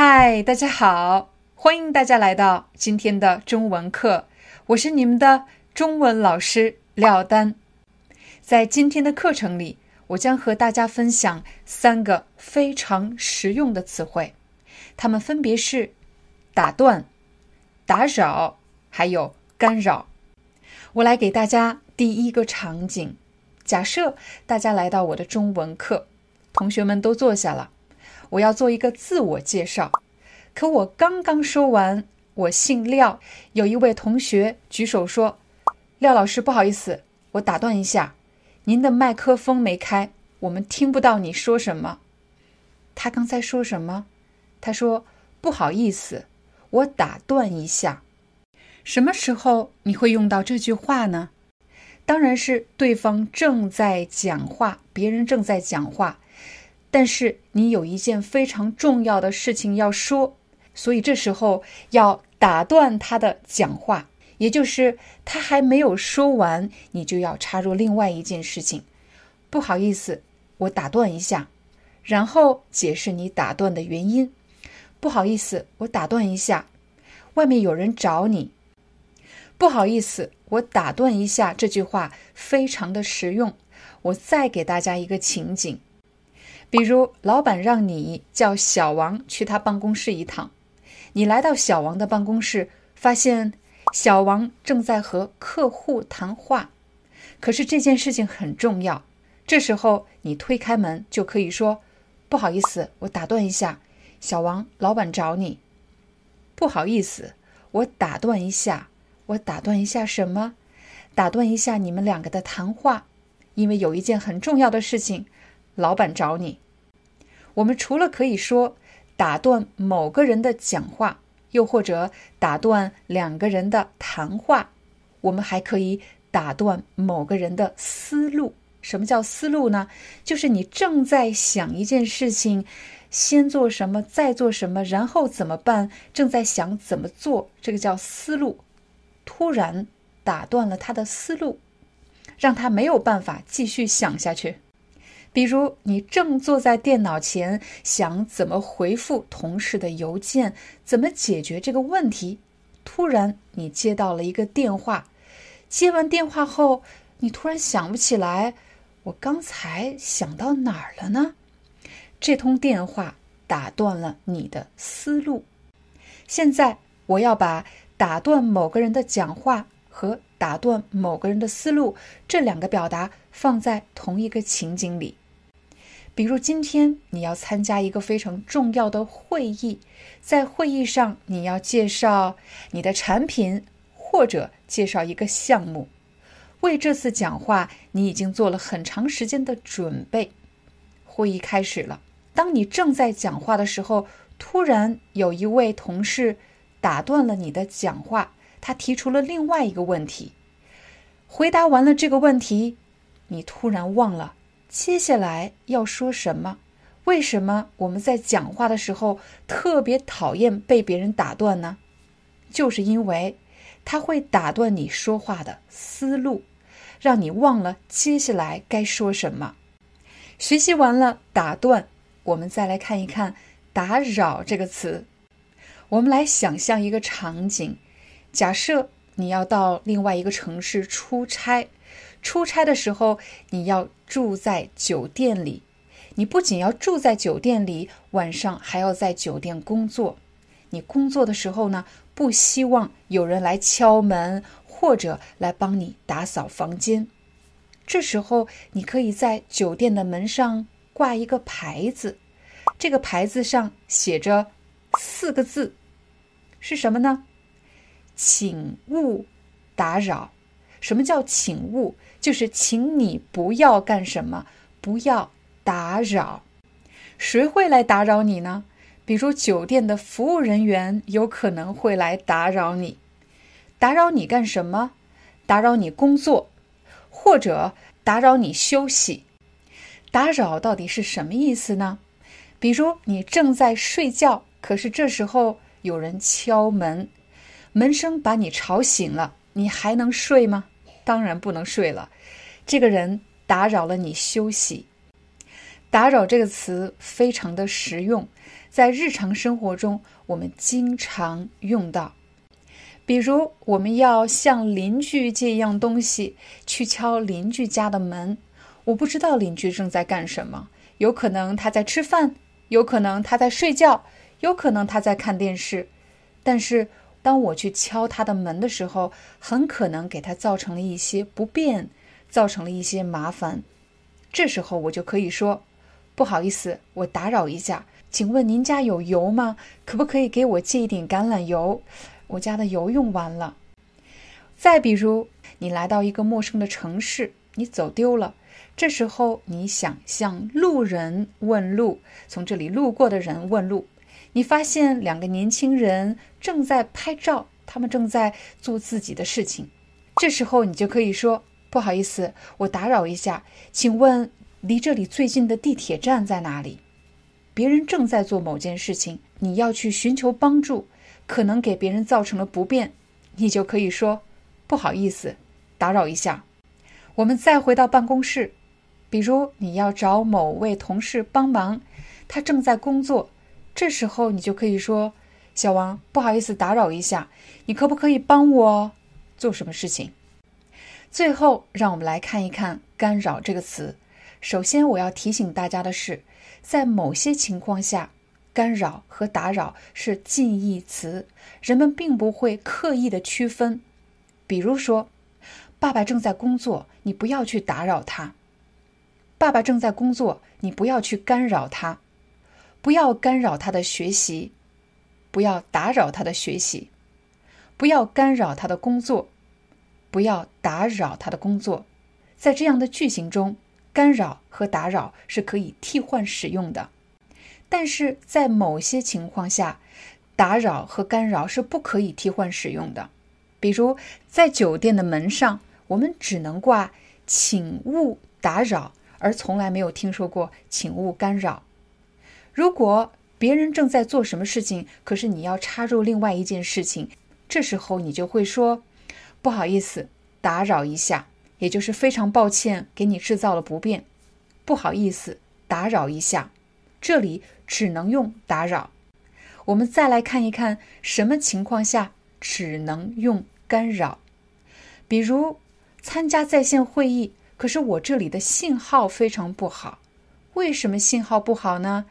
嗨，大家好，欢迎大家来到今天的中文课，我是你们的中文老师廖丹。在今天的课程里，我将和大家分享三个非常实用的词汇，它们分别是打断、打扰，还有干扰。我来给大家第一个场景：假设大家来到我的中文课，同学们都坐下了。我要做一个自我介绍，可我刚刚说完，我姓廖，有一位同学举手说：“廖老师，不好意思，我打断一下，您的麦克风没开，我们听不到你说什么。”他刚才说什么？他说：“不好意思，我打断一下。”什么时候你会用到这句话呢？当然是对方正在讲话，别人正在讲话。但是你有一件非常重要的事情要说，所以这时候要打断他的讲话，也就是他还没有说完，你就要插入另外一件事情。不好意思，我打断一下，然后解释你打断的原因。不好意思，我打断一下，外面有人找你。不好意思，我打断一下。这句话非常的实用。我再给大家一个情景。比如，老板让你叫小王去他办公室一趟，你来到小王的办公室，发现小王正在和客户谈话，可是这件事情很重要。这时候，你推开门就可以说：“不好意思，我打断一下，小王，老板找你。”不好意思，我打断一下，我打断一下什么？打断一下你们两个的谈话，因为有一件很重要的事情。老板找你，我们除了可以说打断某个人的讲话，又或者打断两个人的谈话，我们还可以打断某个人的思路。什么叫思路呢？就是你正在想一件事情，先做什么，再做什么，然后怎么办？正在想怎么做，这个叫思路。突然打断了他的思路，让他没有办法继续想下去。比如，你正坐在电脑前想怎么回复同事的邮件，怎么解决这个问题，突然你接到了一个电话。接完电话后，你突然想不起来，我刚才想到哪儿了呢？这通电话打断了你的思路。现在，我要把打断某个人的讲话和打断某个人的思路这两个表达放在同一个情景里。比如今天你要参加一个非常重要的会议，在会议上你要介绍你的产品或者介绍一个项目，为这次讲话你已经做了很长时间的准备。会议开始了，当你正在讲话的时候，突然有一位同事打断了你的讲话，他提出了另外一个问题。回答完了这个问题，你突然忘了。接下来要说什么？为什么我们在讲话的时候特别讨厌被别人打断呢？就是因为他会打断你说话的思路，让你忘了接下来该说什么。学习完了打断，我们再来看一看“打扰”这个词。我们来想象一个场景：假设你要到另外一个城市出差。出差的时候，你要住在酒店里。你不仅要住在酒店里，晚上还要在酒店工作。你工作的时候呢，不希望有人来敲门或者来帮你打扫房间。这时候，你可以在酒店的门上挂一个牌子，这个牌子上写着四个字，是什么呢？请勿打扰。什么叫请勿？就是请你不要干什么，不要打扰。谁会来打扰你呢？比如酒店的服务人员有可能会来打扰你，打扰你干什么？打扰你工作，或者打扰你休息。打扰到底是什么意思呢？比如你正在睡觉，可是这时候有人敲门，门声把你吵醒了，你还能睡吗？当然不能睡了。这个人打扰了你休息。打扰这个词非常的实用，在日常生活中我们经常用到。比如我们要向邻居借一样东西，去敲邻居家的门。我不知道邻居正在干什么，有可能他在吃饭，有可能他在睡觉，有可能他在看电视。但是当我去敲他的门的时候，很可能给他造成了一些不便，造成了一些麻烦。这时候我就可以说：“不好意思，我打扰一下，请问您家有油吗？可不可以给我借一点橄榄油？我家的油用完了。”再比如，你来到一个陌生的城市，你走丢了。这时候，你想向路人问路，从这里路过的人问路，你发现两个年轻人正在拍照，他们正在做自己的事情。这时候，你就可以说：“不好意思，我打扰一下，请问离这里最近的地铁站在哪里？”别人正在做某件事情，你要去寻求帮助，可能给别人造成了不便，你就可以说：“不好意思，打扰一下。”我们再回到办公室。比如你要找某位同事帮忙，他正在工作，这时候你就可以说：“小王，不好意思打扰一下，你可不可以帮我做什么事情？”最后，让我们来看一看“干扰”这个词。首先，我要提醒大家的是，在某些情况下，“干扰”和“打扰”是近义词，人们并不会刻意的区分。比如说，爸爸正在工作，你不要去打扰他。爸爸正在工作，你不要去干扰他，不要干扰他的学习，不要打扰他的学习，不要干扰他的工作，不要打扰他的工作。在这样的句型中，干扰和打扰是可以替换使用的，但是在某些情况下，打扰和干扰是不可以替换使用的。比如，在酒店的门上，我们只能挂“请勿打扰”。而从来没有听说过，请勿干扰。如果别人正在做什么事情，可是你要插入另外一件事情，这时候你就会说：“不好意思，打扰一下。”也就是非常抱歉，给你制造了不便。不好意思，打扰一下。这里只能用打扰。我们再来看一看，什么情况下只能用干扰？比如参加在线会议。可是我这里的信号非常不好，为什么信号不好呢？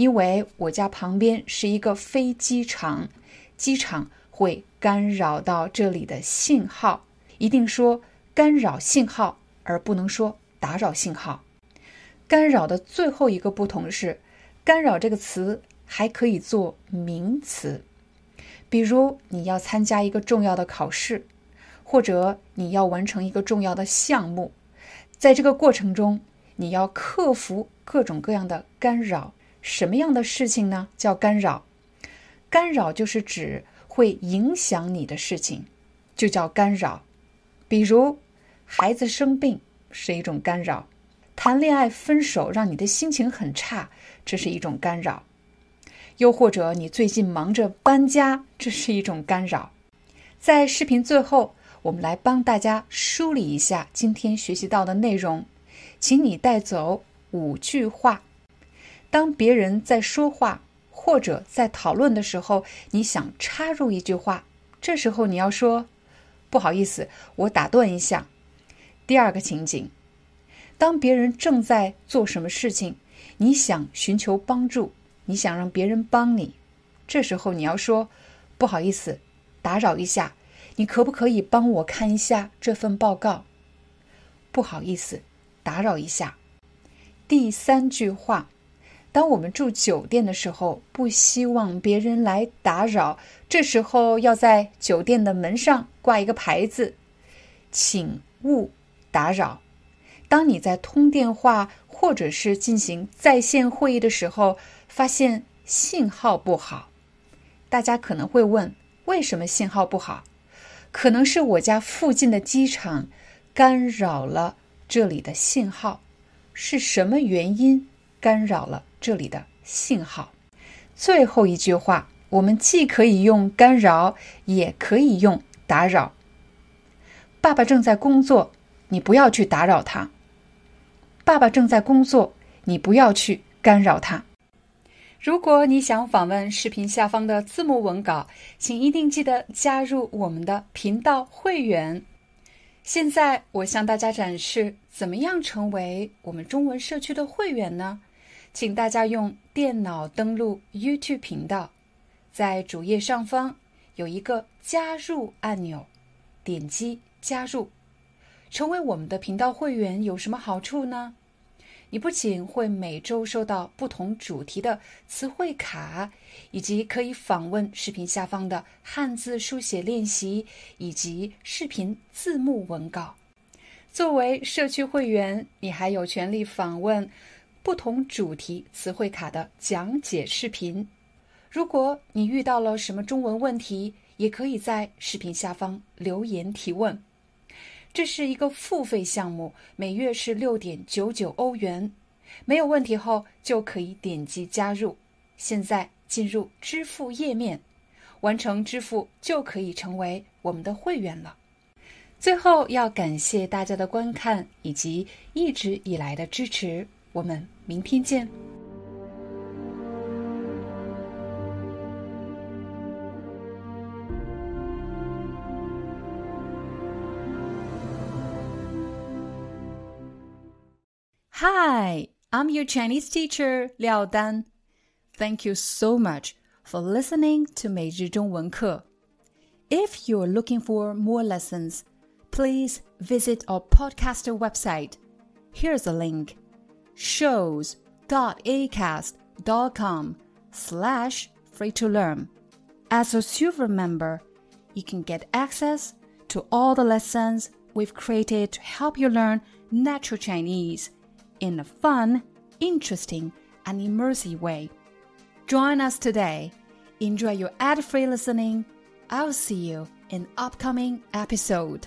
因为我家旁边是一个飞机场，机场会干扰到这里的信号。一定说干扰信号，而不能说打扰信号。干扰的最后一个不同是，干扰这个词还可以做名词，比如你要参加一个重要的考试，或者你要完成一个重要的项目。在这个过程中，你要克服各种各样的干扰。什么样的事情呢？叫干扰。干扰就是指会影响你的事情，就叫干扰。比如，孩子生病是一种干扰；谈恋爱分手让你的心情很差，这是一种干扰；又或者你最近忙着搬家，这是一种干扰。在视频最后。我们来帮大家梳理一下今天学习到的内容，请你带走五句话。当别人在说话或者在讨论的时候，你想插入一句话，这时候你要说：“不好意思，我打断一下。”第二个情景，当别人正在做什么事情，你想寻求帮助，你想让别人帮你，这时候你要说：“不好意思，打扰一下。”你可不可以帮我看一下这份报告？不好意思，打扰一下。第三句话：当我们住酒店的时候，不希望别人来打扰，这时候要在酒店的门上挂一个牌子，请勿打扰。当你在通电话或者是进行在线会议的时候，发现信号不好。大家可能会问，为什么信号不好？可能是我家附近的机场干扰了这里的信号。是什么原因干扰了这里的信号？最后一句话，我们既可以用干扰，也可以用打扰。爸爸正在工作，你不要去打扰他。爸爸正在工作，你不要去干扰他。如果你想访问视频下方的字幕文稿，请一定记得加入我们的频道会员。现在我向大家展示怎么样成为我们中文社区的会员呢？请大家用电脑登录 YouTube 频道，在主页上方有一个加入按钮，点击加入，成为我们的频道会员有什么好处呢？你不仅会每周收到不同主题的词汇卡，以及可以访问视频下方的汉字书写练习以及视频字幕文稿。作为社区会员，你还有权利访问不同主题词汇卡的讲解视频。如果你遇到了什么中文问题，也可以在视频下方留言提问。这是一个付费项目，每月是六点九九欧元。没有问题后就可以点击加入。现在进入支付页面，完成支付就可以成为我们的会员了。最后要感谢大家的观看以及一直以来的支持，我们明天见。Hi, I'm your Chinese teacher, Liao Dan. Thank you so much for listening to 每日中文课. If you're looking for more lessons, please visit our podcaster website. Here's a link shows.acast.com slash free to learn. As a silver member, you can get access to all the lessons we've created to help you learn natural Chinese in a fun, interesting, and immersive way. Join us today. Enjoy your ad free listening. I'll see you in upcoming episode.